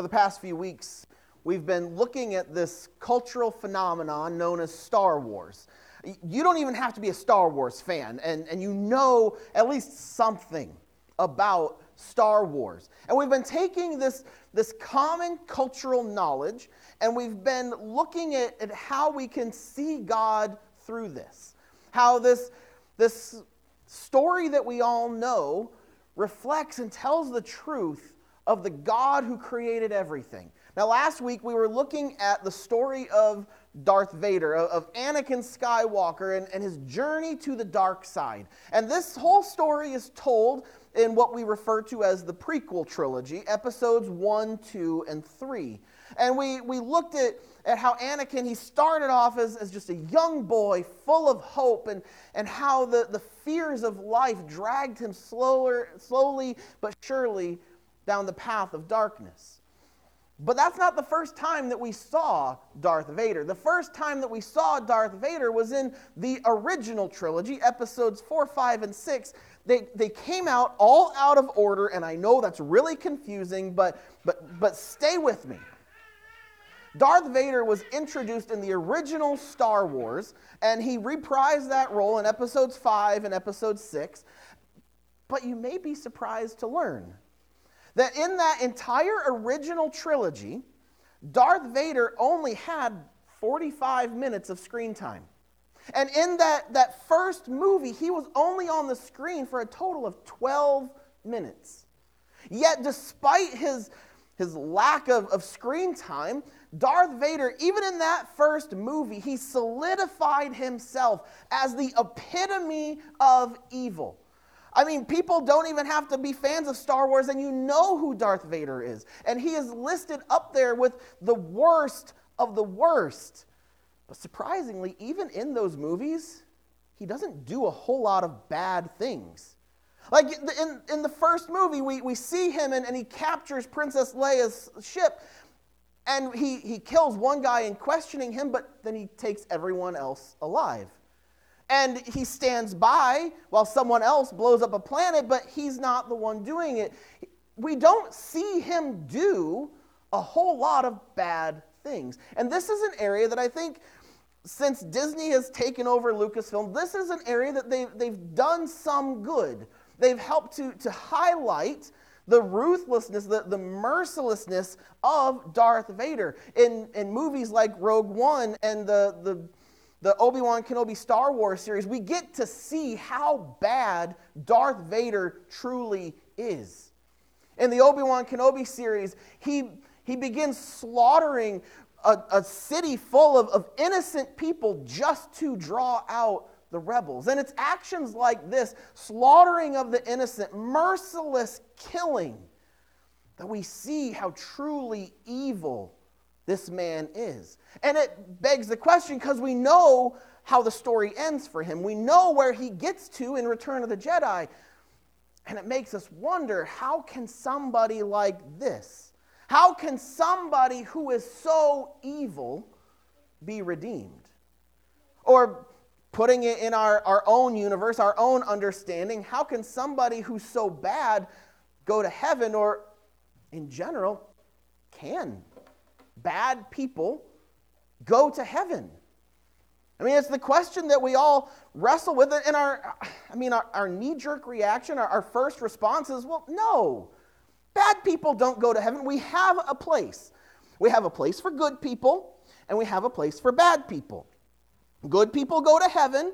For the past few weeks, we've been looking at this cultural phenomenon known as Star Wars. You don't even have to be a Star Wars fan, and, and you know at least something about Star Wars. And we've been taking this, this common cultural knowledge and we've been looking at, at how we can see God through this. How this, this story that we all know reflects and tells the truth of the God who created everything. Now, last week we were looking at the story of Darth Vader, of Anakin Skywalker, and, and his journey to the dark side. And this whole story is told in what we refer to as the prequel trilogy, episodes 1, 2, and 3. And we, we looked at, at how Anakin, he started off as, as just a young boy full of hope, and, and how the, the fears of life dragged him slower, slowly but surely down the path of darkness. But that's not the first time that we saw Darth Vader. The first time that we saw Darth Vader was in the original trilogy, episodes 4, 5, and 6. They, they came out all out of order, and I know that's really confusing, but, but, but stay with me. Darth Vader was introduced in the original Star Wars, and he reprised that role in episodes 5 and episode 6. But you may be surprised to learn that in that entire original trilogy, Darth Vader only had 45 minutes of screen time. And in that, that first movie, he was only on the screen for a total of 12 minutes. Yet, despite his, his lack of, of screen time, Darth Vader, even in that first movie, he solidified himself as the epitome of evil. I mean, people don't even have to be fans of Star Wars, and you know who Darth Vader is. And he is listed up there with the worst of the worst. But surprisingly, even in those movies, he doesn't do a whole lot of bad things. Like in, in the first movie, we, we see him and, and he captures Princess Leia's ship, and he, he kills one guy in questioning him, but then he takes everyone else alive. And he stands by while someone else blows up a planet, but he's not the one doing it. We don't see him do a whole lot of bad things. And this is an area that I think, since Disney has taken over Lucasfilm, this is an area that they've, they've done some good. They've helped to, to highlight the ruthlessness, the, the mercilessness of Darth Vader. In, in movies like Rogue One and the, the, the Obi Wan Kenobi Star Wars series, we get to see how bad Darth Vader truly is. In the Obi Wan Kenobi series, he, he begins slaughtering a, a city full of, of innocent people just to draw out the rebels. And it's actions like this slaughtering of the innocent, merciless killing that we see how truly evil this man is. And it begs the question because we know how the story ends for him, we know where he gets to in Return of the Jedi. And it makes us wonder how can somebody like this, how can somebody who is so evil be redeemed? Or putting it in our, our own universe, our own understanding, how can somebody who's so bad go to heaven or, in general, can bad people go to heaven? I mean, it's the question that we all wrestle with. And our, I mean, our, our knee jerk reaction, our, our first response is, well, no. Bad people don't go to heaven. We have a place. We have a place for good people, and we have a place for bad people. Good people go to heaven,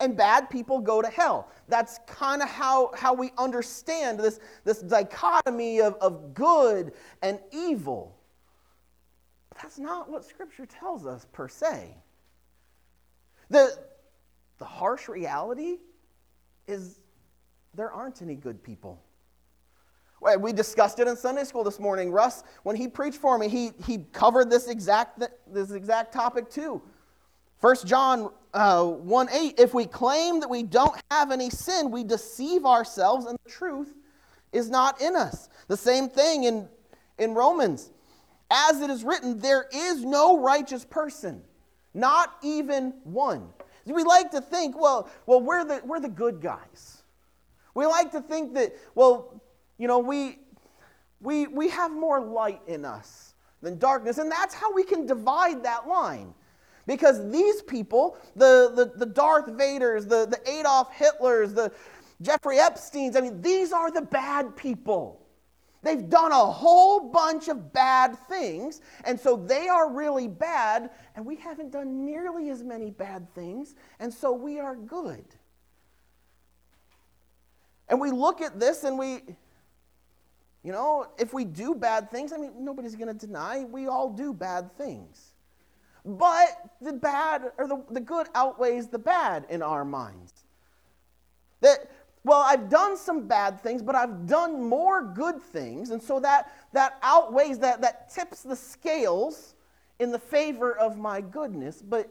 and bad people go to hell. That's kind of how, how we understand this, this dichotomy of, of good and evil. But that's not what Scripture tells us per se. The, the harsh reality is there aren't any good people. We discussed it in Sunday school this morning. Russ, when he preached for me, he, he covered this exact, this exact topic too. 1 John uh, 1 8, if we claim that we don't have any sin, we deceive ourselves and the truth is not in us. The same thing in, in Romans. As it is written, there is no righteous person, not even one. We like to think, well, well we're, the, we're the good guys. We like to think that, well, you know, we, we, we have more light in us than darkness. And that's how we can divide that line. Because these people, the, the, the Darth Vaders, the, the Adolf Hitlers, the Jeffrey Epsteins, I mean, these are the bad people. They've done a whole bunch of bad things, and so they are really bad, and we haven't done nearly as many bad things, and so we are good. And we look at this and we, you know, if we do bad things, I mean, nobody's going to deny we all do bad things. But the bad or the, the good outweighs the bad in our minds. That, well, I've done some bad things, but I've done more good things. And so that, that outweighs, that, that tips the scales in the favor of my goodness. But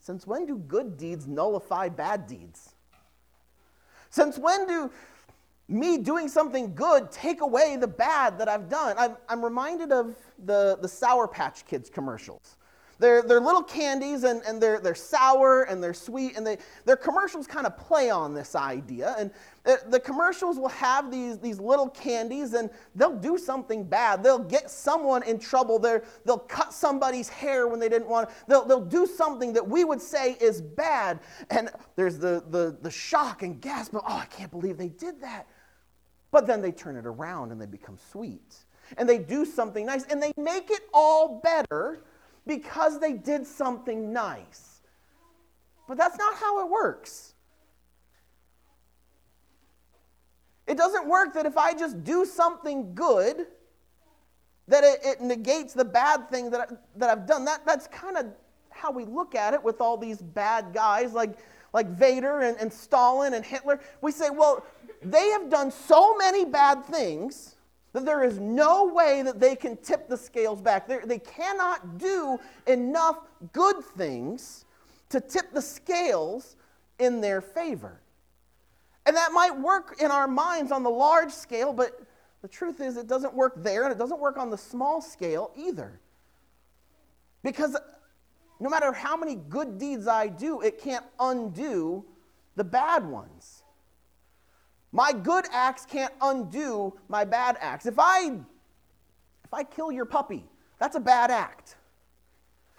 since when do good deeds nullify bad deeds? Since when do me doing something good take away the bad that I've done? I'm, I'm reminded of the, the Sour Patch Kids commercials. They're, they're little candies and, and they're, they're sour and they're sweet, and they, their commercials kind of play on this idea. And the, the commercials will have these, these little candies and they'll do something bad. They'll get someone in trouble. they they'll cut somebody's hair when they didn't want to. They'll, they'll do something that we would say is bad. And there's the, the, the shock and gasp of, oh, I can't believe they did that. But then they turn it around and they become sweet. And they do something nice and they make it all better because they did something nice. But that's not how it works. It doesn't work that if I just do something good, that it, it negates the bad thing that, I, that I've done. That, that's kind of how we look at it with all these bad guys like, like Vader and, and Stalin and Hitler. We say, well, they have done so many bad things that there is no way that they can tip the scales back. They're, they cannot do enough good things to tip the scales in their favor. And that might work in our minds on the large scale, but the truth is it doesn't work there and it doesn't work on the small scale either. Because no matter how many good deeds I do, it can't undo the bad ones. My good acts can't undo my bad acts. If I if I kill your puppy, that's a bad act.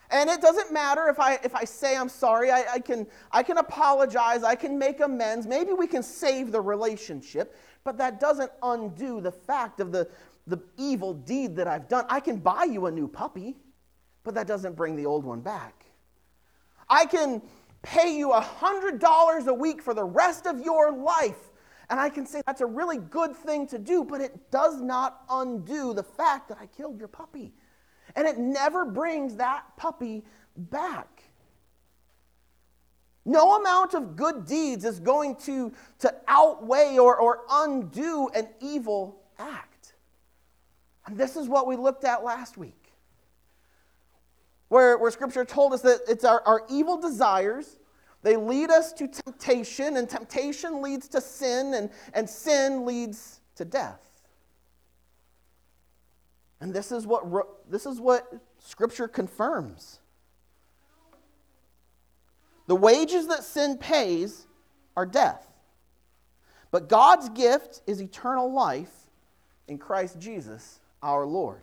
And it doesn't matter if I, if I say I'm sorry, I, I, can, I can apologize, I can make amends, maybe we can save the relationship, but that doesn't undo the fact of the, the evil deed that I've done. I can buy you a new puppy, but that doesn't bring the old one back. I can pay you a $100 a week for the rest of your life, and I can say that's a really good thing to do, but it does not undo the fact that I killed your puppy. And it never brings that puppy back. No amount of good deeds is going to, to outweigh or, or undo an evil act. And this is what we looked at last week, where, where Scripture told us that it's our, our evil desires they lead us to temptation, and temptation leads to sin, and, and sin leads to death. And this is what, this is what Scripture confirms. The wages that sin pays are death. But God's gift is eternal life in Christ Jesus our Lord.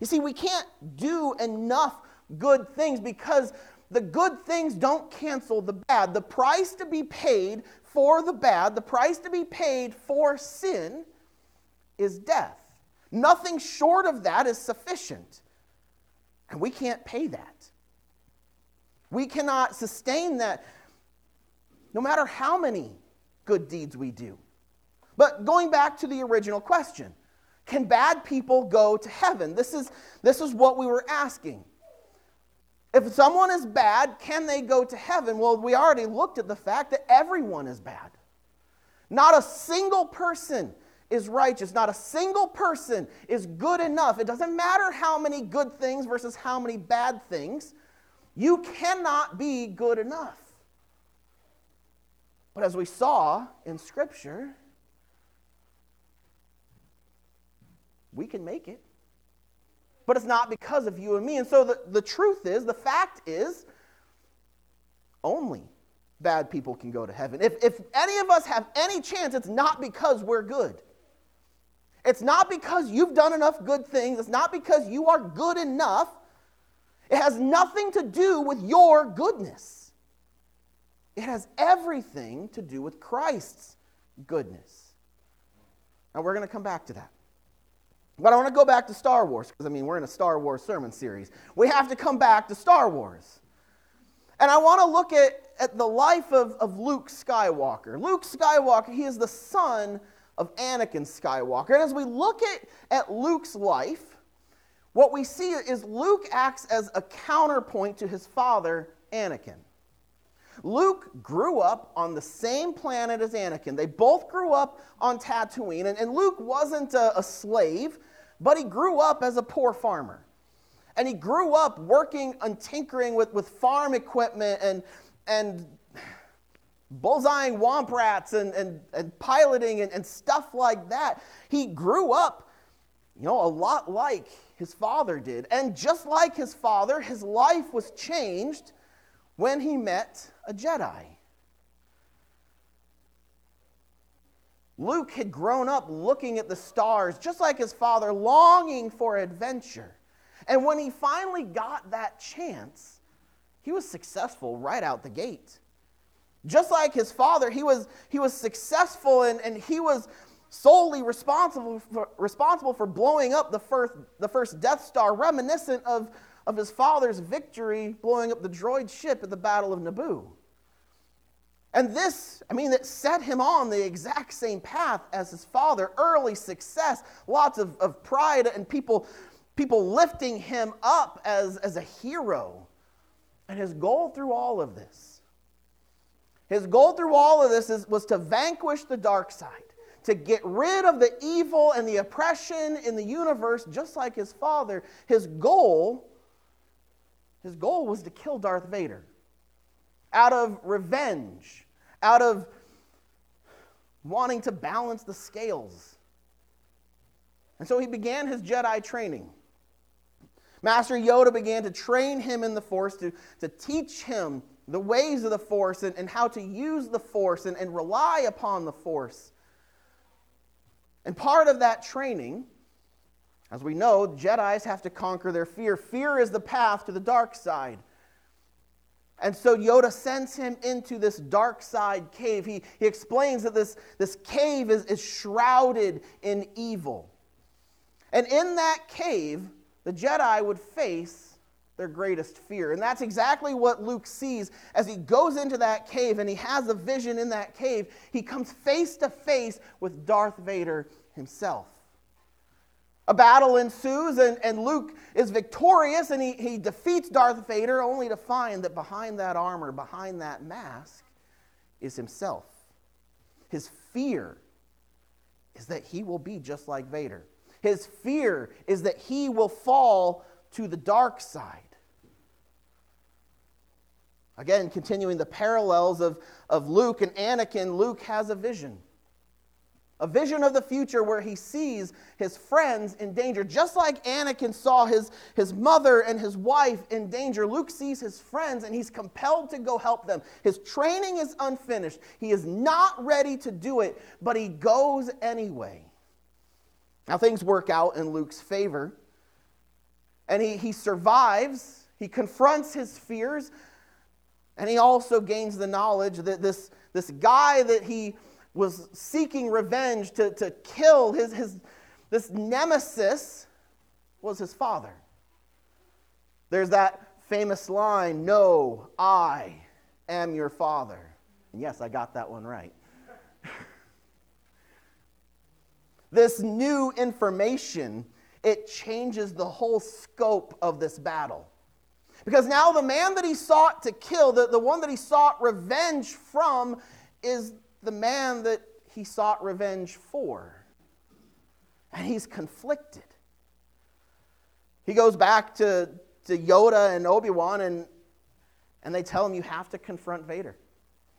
You see, we can't do enough good things because the good things don't cancel the bad. The price to be paid for the bad, the price to be paid for sin, is death. Nothing short of that is sufficient. And we can't pay that. We cannot sustain that no matter how many good deeds we do. But going back to the original question can bad people go to heaven? This is, this is what we were asking. If someone is bad, can they go to heaven? Well, we already looked at the fact that everyone is bad. Not a single person is righteous. Not a single person is good enough. It doesn't matter how many good things versus how many bad things. You cannot be good enough. But as we saw in Scripture, we can make it but it's not because of you and me. And so the, the truth is, the fact is, only bad people can go to heaven. If, if any of us have any chance, it's not because we're good. It's not because you've done enough good things. It's not because you are good enough. It has nothing to do with your goodness. It has everything to do with Christ's goodness. Now, we're going to come back to that. But I want to go back to Star Wars, because I mean, we're in a Star Wars sermon series. We have to come back to Star Wars. And I want to look at, at the life of, of Luke Skywalker. Luke Skywalker, he is the son of Anakin Skywalker. And as we look at, at Luke's life, what we see is Luke acts as a counterpoint to his father, Anakin. Luke grew up on the same planet as Anakin. They both grew up on Tatooine. And, and Luke wasn't a, a slave, but he grew up as a poor farmer. And he grew up working and tinkering with, with farm equipment and, and bullseyeing womp rats and, and, and piloting and, and stuff like that. He grew up, you know, a lot like his father did. And just like his father, his life was changed when he met a Jedi. Luke had grown up looking at the stars, just like his father, longing for adventure. And when he finally got that chance, he was successful right out the gate. Just like his father, he was, he was successful and, and he was solely responsible for, responsible for blowing up the first, the first Death Star, reminiscent of, of his father's victory blowing up the droid ship at the Battle of Naboo. And this, I mean, it set him on the exact same path as his father. Early success, lots of, of pride, and people, people lifting him up as, as a hero. And his goal through all of this, his goal through all of this is, was to vanquish the dark side, to get rid of the evil and the oppression in the universe, just like his father. His goal, his goal was to kill Darth Vader out of revenge out of wanting to balance the scales. And so he began his Jedi training. Master Yoda began to train him in the Force, to, to teach him the ways of the Force and, and how to use the Force and, and rely upon the Force. And part of that training, as we know, Jedi's have to conquer their fear. Fear is the path to the dark side. And so Yoda sends him into this dark side cave. He, he explains that this, this cave is, is shrouded in evil. And in that cave, the Jedi would face their greatest fear. And that's exactly what Luke sees as he goes into that cave and he has a vision in that cave. He comes face to face with Darth Vader himself. A battle ensues, and, and Luke is victorious, and he, he defeats Darth Vader, only to find that behind that armor, behind that mask, is himself. His fear is that he will be just like Vader. His fear is that he will fall to the dark side. Again, continuing the parallels of, of Luke and Anakin, Luke has a vision. A vision of the future where he sees his friends in danger. Just like Anakin saw his, his mother and his wife in danger, Luke sees his friends and he's compelled to go help them. His training is unfinished. He is not ready to do it, but he goes anyway. Now, things work out in Luke's favor, and he, he survives. He confronts his fears, and he also gains the knowledge that this, this guy that he was seeking revenge to, to kill his, his this nemesis was his father. There's that famous line, No, I am your father. And yes, I got that one right. this new information, it changes the whole scope of this battle. Because now the man that he sought to kill, the, the one that he sought revenge from, is the man that he sought revenge for. And he's conflicted. He goes back to, to Yoda and Obi Wan, and, and they tell him, You have to confront Vader.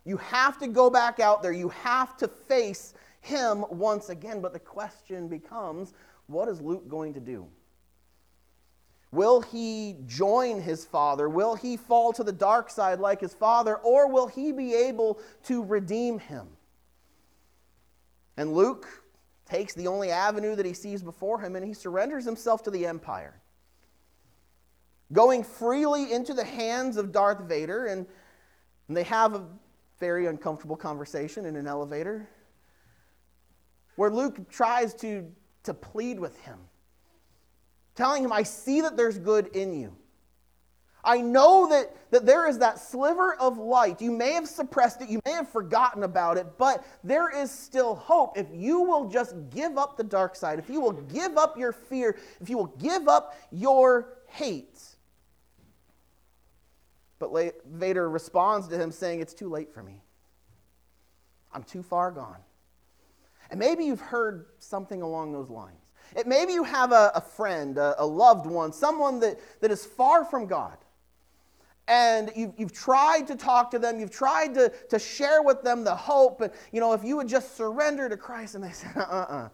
You have to go back out there. You have to face him once again. But the question becomes what is Luke going to do? Will he join his father? Will he fall to the dark side like his father? Or will he be able to redeem him? And Luke takes the only avenue that he sees before him and he surrenders himself to the Empire. Going freely into the hands of Darth Vader, and, and they have a very uncomfortable conversation in an elevator where Luke tries to, to plead with him, telling him, I see that there's good in you. I know that, that there is that sliver of light. You may have suppressed it, you may have forgotten about it, but there is still hope if you will just give up the dark side, if you will give up your fear, if you will give up your hate. But Vader responds to him saying, It's too late for me. I'm too far gone. And maybe you've heard something along those lines. It, maybe you have a, a friend, a, a loved one, someone that, that is far from God. And you've, you've tried to talk to them, you've tried to, to share with them the hope, and you know, if you would just surrender to Christ, and they say, uh uh-uh,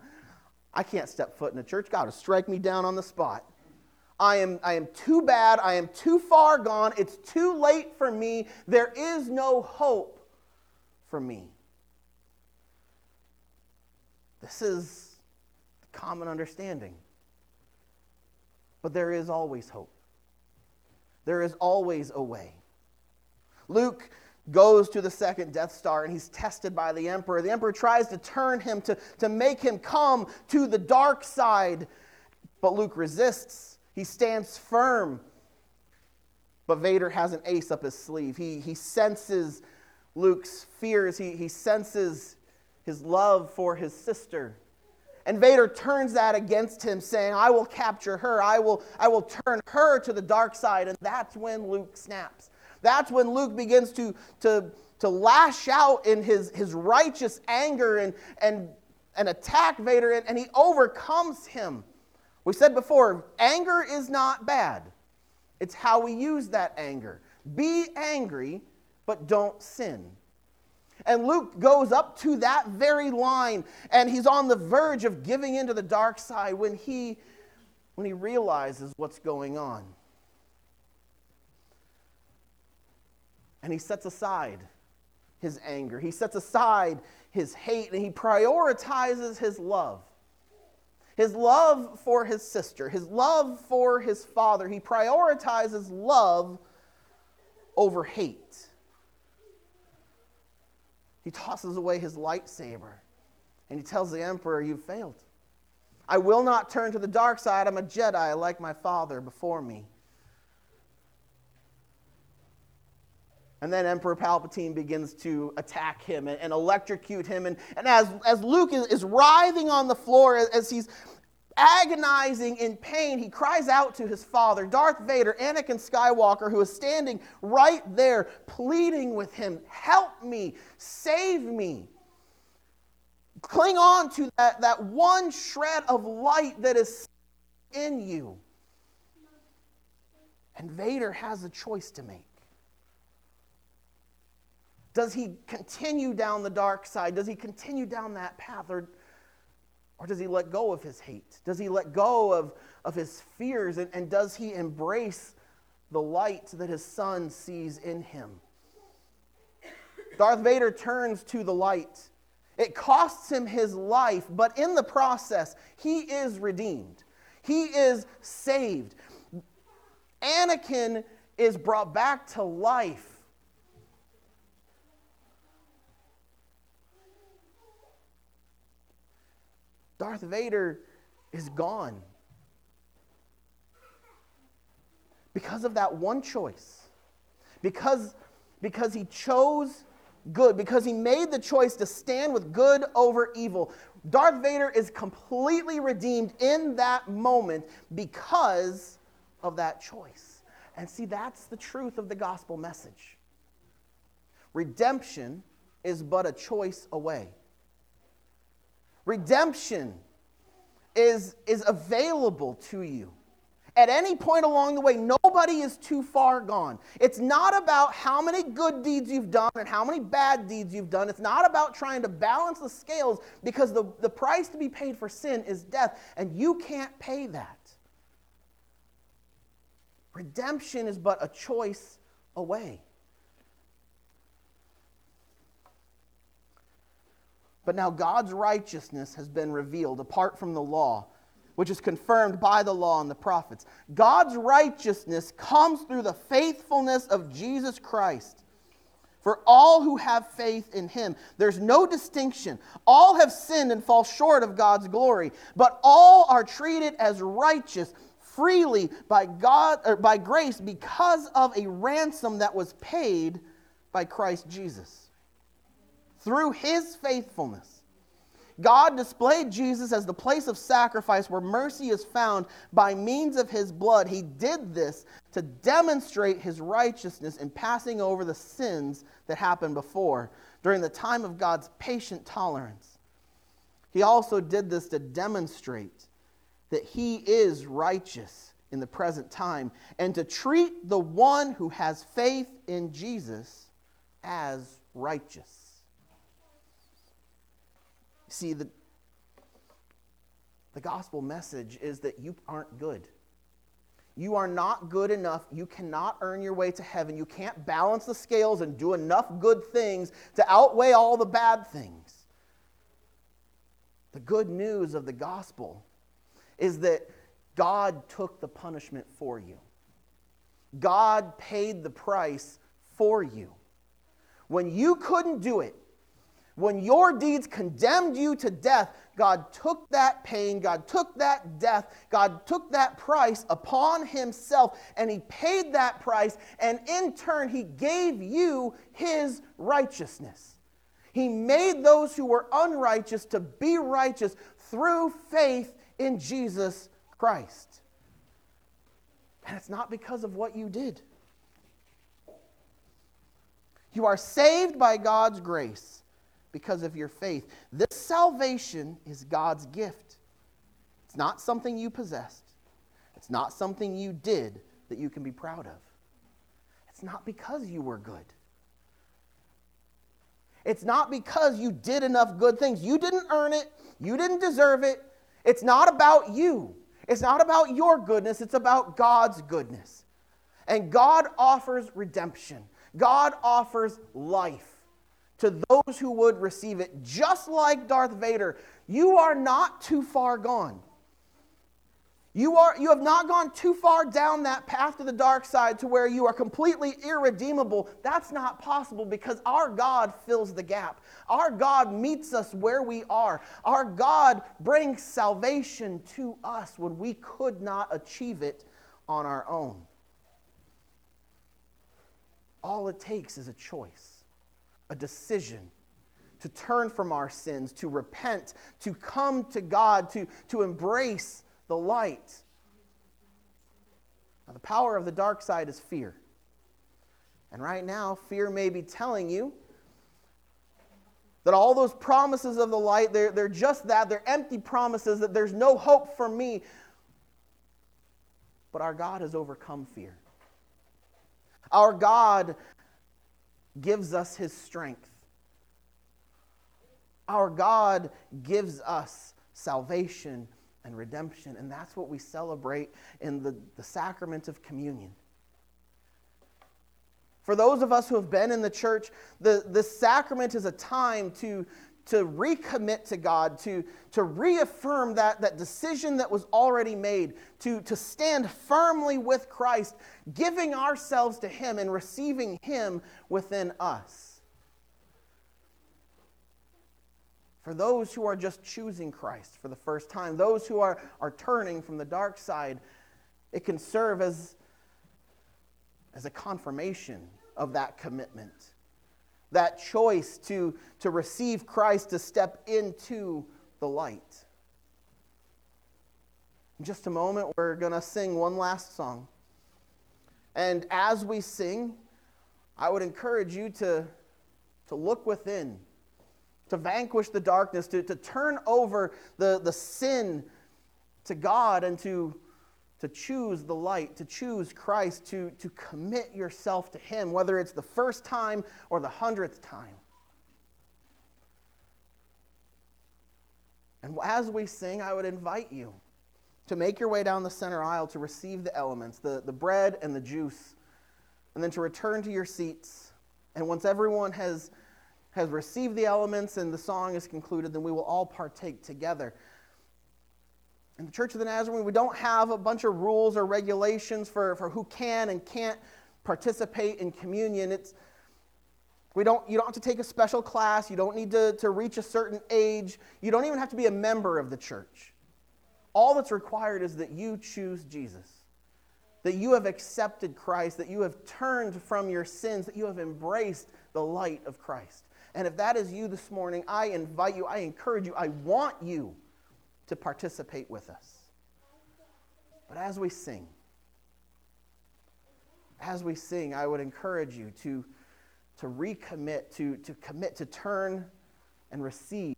I can't step foot in a church, God will strike me down on the spot. I am, I am too bad, I am too far gone, it's too late for me, there is no hope for me. This is common understanding. But there is always hope. There is always a way. Luke goes to the second Death Star and he's tested by the Emperor. The Emperor tries to turn him to, to make him come to the dark side, but Luke resists. He stands firm. But Vader has an ace up his sleeve. He, he senses Luke's fears, he, he senses his love for his sister. And Vader turns that against him, saying, I will capture her. I will, I will turn her to the dark side. And that's when Luke snaps. That's when Luke begins to, to, to lash out in his, his righteous anger and, and, and attack Vader, and, and he overcomes him. We said before, anger is not bad, it's how we use that anger. Be angry, but don't sin. And Luke goes up to that very line, and he's on the verge of giving into the dark side when he, when he realizes what's going on. And he sets aside his anger, he sets aside his hate, and he prioritizes his love. His love for his sister, his love for his father. He prioritizes love over hate. He tosses away his lightsaber and he tells the Emperor, You've failed. I will not turn to the dark side. I'm a Jedi like my father before me. And then Emperor Palpatine begins to attack him and, and electrocute him. And, and as, as Luke is, is writhing on the floor, as, as he's agonizing in pain, he cries out to his father, Darth Vader, Anakin Skywalker, who is standing right there, pleading with him, Help me, save me. Cling on to that, that one shred of light that is in you. And Vader has a choice to make. Does he continue down the dark side? Does he continue down that path? Or or does he let go of his hate? Does he let go of, of his fears? And, and does he embrace the light that his son sees in him? Darth Vader turns to the light. It costs him his life, but in the process, he is redeemed. He is saved. Anakin is brought back to life Darth Vader is gone. Because of that one choice. Because, because he chose good, because he made the choice to stand with good over evil. Darth Vader is completely redeemed in that moment because of that choice. And see, that's the truth of the gospel message. Redemption is but a choice away. Redemption is, is available to you. At any point along the way, nobody is too far gone. It's not about how many good deeds you've done and how many bad deeds you've done. It's not about trying to balance the scales because the, the price to be paid for sin is death, and you can't pay that. Redemption is but a choice away. But now God's righteousness has been revealed apart from the law, which is confirmed by the law and the prophets. God's righteousness comes through the faithfulness of Jesus Christ. For all who have faith in him, there's no distinction. All have sinned and fall short of God's glory, but all are treated as righteous freely by God or by grace because of a ransom that was paid by Christ Jesus. Through his faithfulness, God displayed Jesus as the place of sacrifice where mercy is found by means of his blood. He did this to demonstrate his righteousness in passing over the sins that happened before during the time of God's patient tolerance. He also did this to demonstrate that he is righteous in the present time and to treat the one who has faith in Jesus as righteous. See, the, the gospel message is that you aren't good. You are not good enough. You cannot earn your way to heaven. You can't balance the scales and do enough good things to outweigh all the bad things. The good news of the gospel is that God took the punishment for you. God paid the price for you. When you couldn't do it, when your deeds condemned you to death, God took that pain, God took that death, God took that price upon Himself, and He paid that price, and in turn, He gave you His righteousness. He made those who were unrighteous to be righteous through faith in Jesus Christ. And it's not because of what you did. You are saved by God's grace because of your faith. This salvation is God's gift. It's not something you possessed, it's not something you did that you can be proud of. It's not because you were good. It's not because you did enough good things. You didn't earn it, you didn't deserve it. It's not about you. It's not about your goodness, it's about God's goodness. And God offers redemption. God offers life to those who would receive it. Just like Darth Vader, you are not too far gone. You, are, you have not gone too far down that path to the dark side to where you are completely irredeemable. That's not possible because our God fills the gap. Our God meets us where we are. Our God brings salvation to us when we could not achieve it on our own. All it takes is a choice a decision to turn from our sins, to repent, to come to God, to, to embrace the light. Now, the power of the dark side is fear. And right now, fear may be telling you that all those promises of the light, they're, they're just that. They're empty promises, that there's no hope for me. But our God has overcome fear. Our God gives us his strength. Our God gives us salvation and redemption, and that's what we celebrate in the, the sacrament of communion. For those of us who have been in the church, the, the sacrament is a time to, to recommit to God, to, to reaffirm that, that decision that was already made, to, to stand firmly with Christ, giving ourselves to Him and receiving Him within us. For those who are just choosing Christ for the first time, those who are, are turning from the dark side, it can serve as, as a confirmation of that commitment that choice to, to receive Christ, to step into the light. In just a moment, we're going to sing one last song. And as we sing, I would encourage you to, to look within, to vanquish the darkness, to, to turn over the, the sin to God and to to choose the light, to choose Christ, to, to commit yourself to Him, whether it's the first time or the hundredth time. And as we sing, I would invite you to make your way down the center aisle to receive the elements, the, the bread and the juice, and then to return to your seats. And once everyone has, has received the elements and the song is concluded, then we will all partake together. In the Church of the Nazarene, we don't have a bunch of rules or regulations for, for who can and can't participate in communion. It's, we don't, you don't have to take a special class. You don't need to, to reach a certain age. You don't even have to be a member of the church. All that's required is that you choose Jesus, that you have accepted Christ, that you have turned from your sins, that you have embraced the light of Christ. And if that is you this morning, I invite you, I encourage you, I want you to participate with us. But as we sing, as we sing, I would encourage you to, to recommit, to, to commit to turn and receive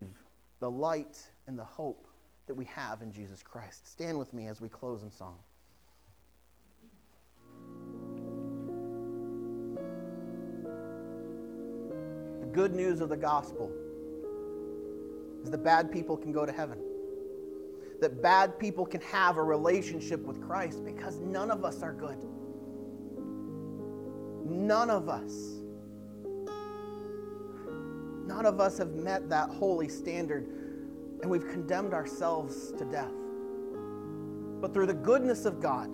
the light and the hope that we have in Jesus Christ. Stand with me as we close in song. The good news of the gospel is that bad people can go to heaven that bad people can have a relationship with Christ because none of us are good. None of us. None of us have met that holy standard, and we've condemned ourselves to death. But through the goodness of God,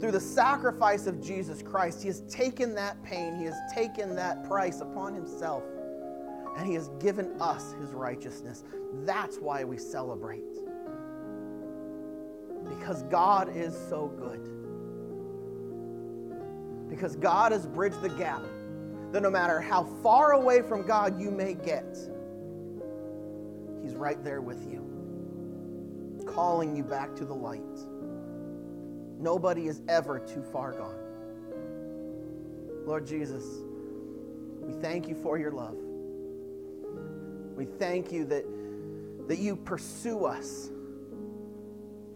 through the sacrifice of Jesus Christ, He has taken that pain, He has taken that price upon Himself, and He has given us His righteousness. That's why we celebrate because God is so good. Because God has bridged the gap that no matter how far away from God you may get, He's right there with you, calling you back to the light. Nobody is ever too far gone. Lord Jesus, we thank you for your love. We thank you that, that you pursue us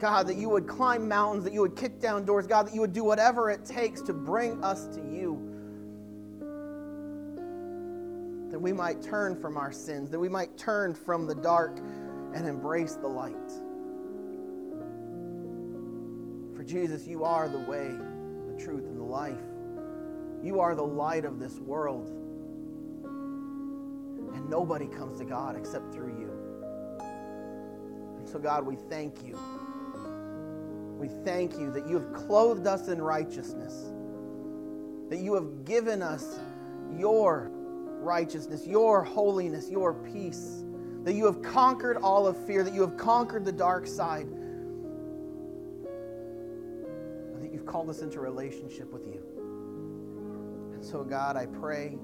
God, that you would climb mountains, that you would kick down doors, God, that you would do whatever it takes to bring us to you. That we might turn from our sins, that we might turn from the dark and embrace the light. For Jesus, you are the way, the truth, and the life. You are the light of this world. And nobody comes to God except through you. And so, God, we thank you. We thank you that you have clothed us in righteousness, that you have given us your righteousness, your holiness, your peace, that you have conquered all of fear, that you have conquered the dark side, that you've called us into relationship with you. And so, God, I pray,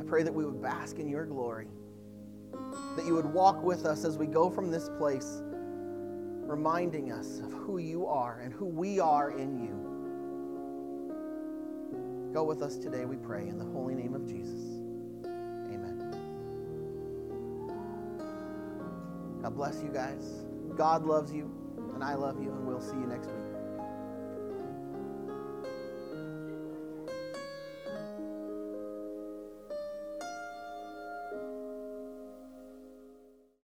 I pray that we would bask in your glory, that you would walk with us as we go from this place reminding us of who you are and who we are in you. Go with us today, we pray, in the holy name of Jesus. Amen. God bless you guys. God loves you, and I love you, and we'll see you next week.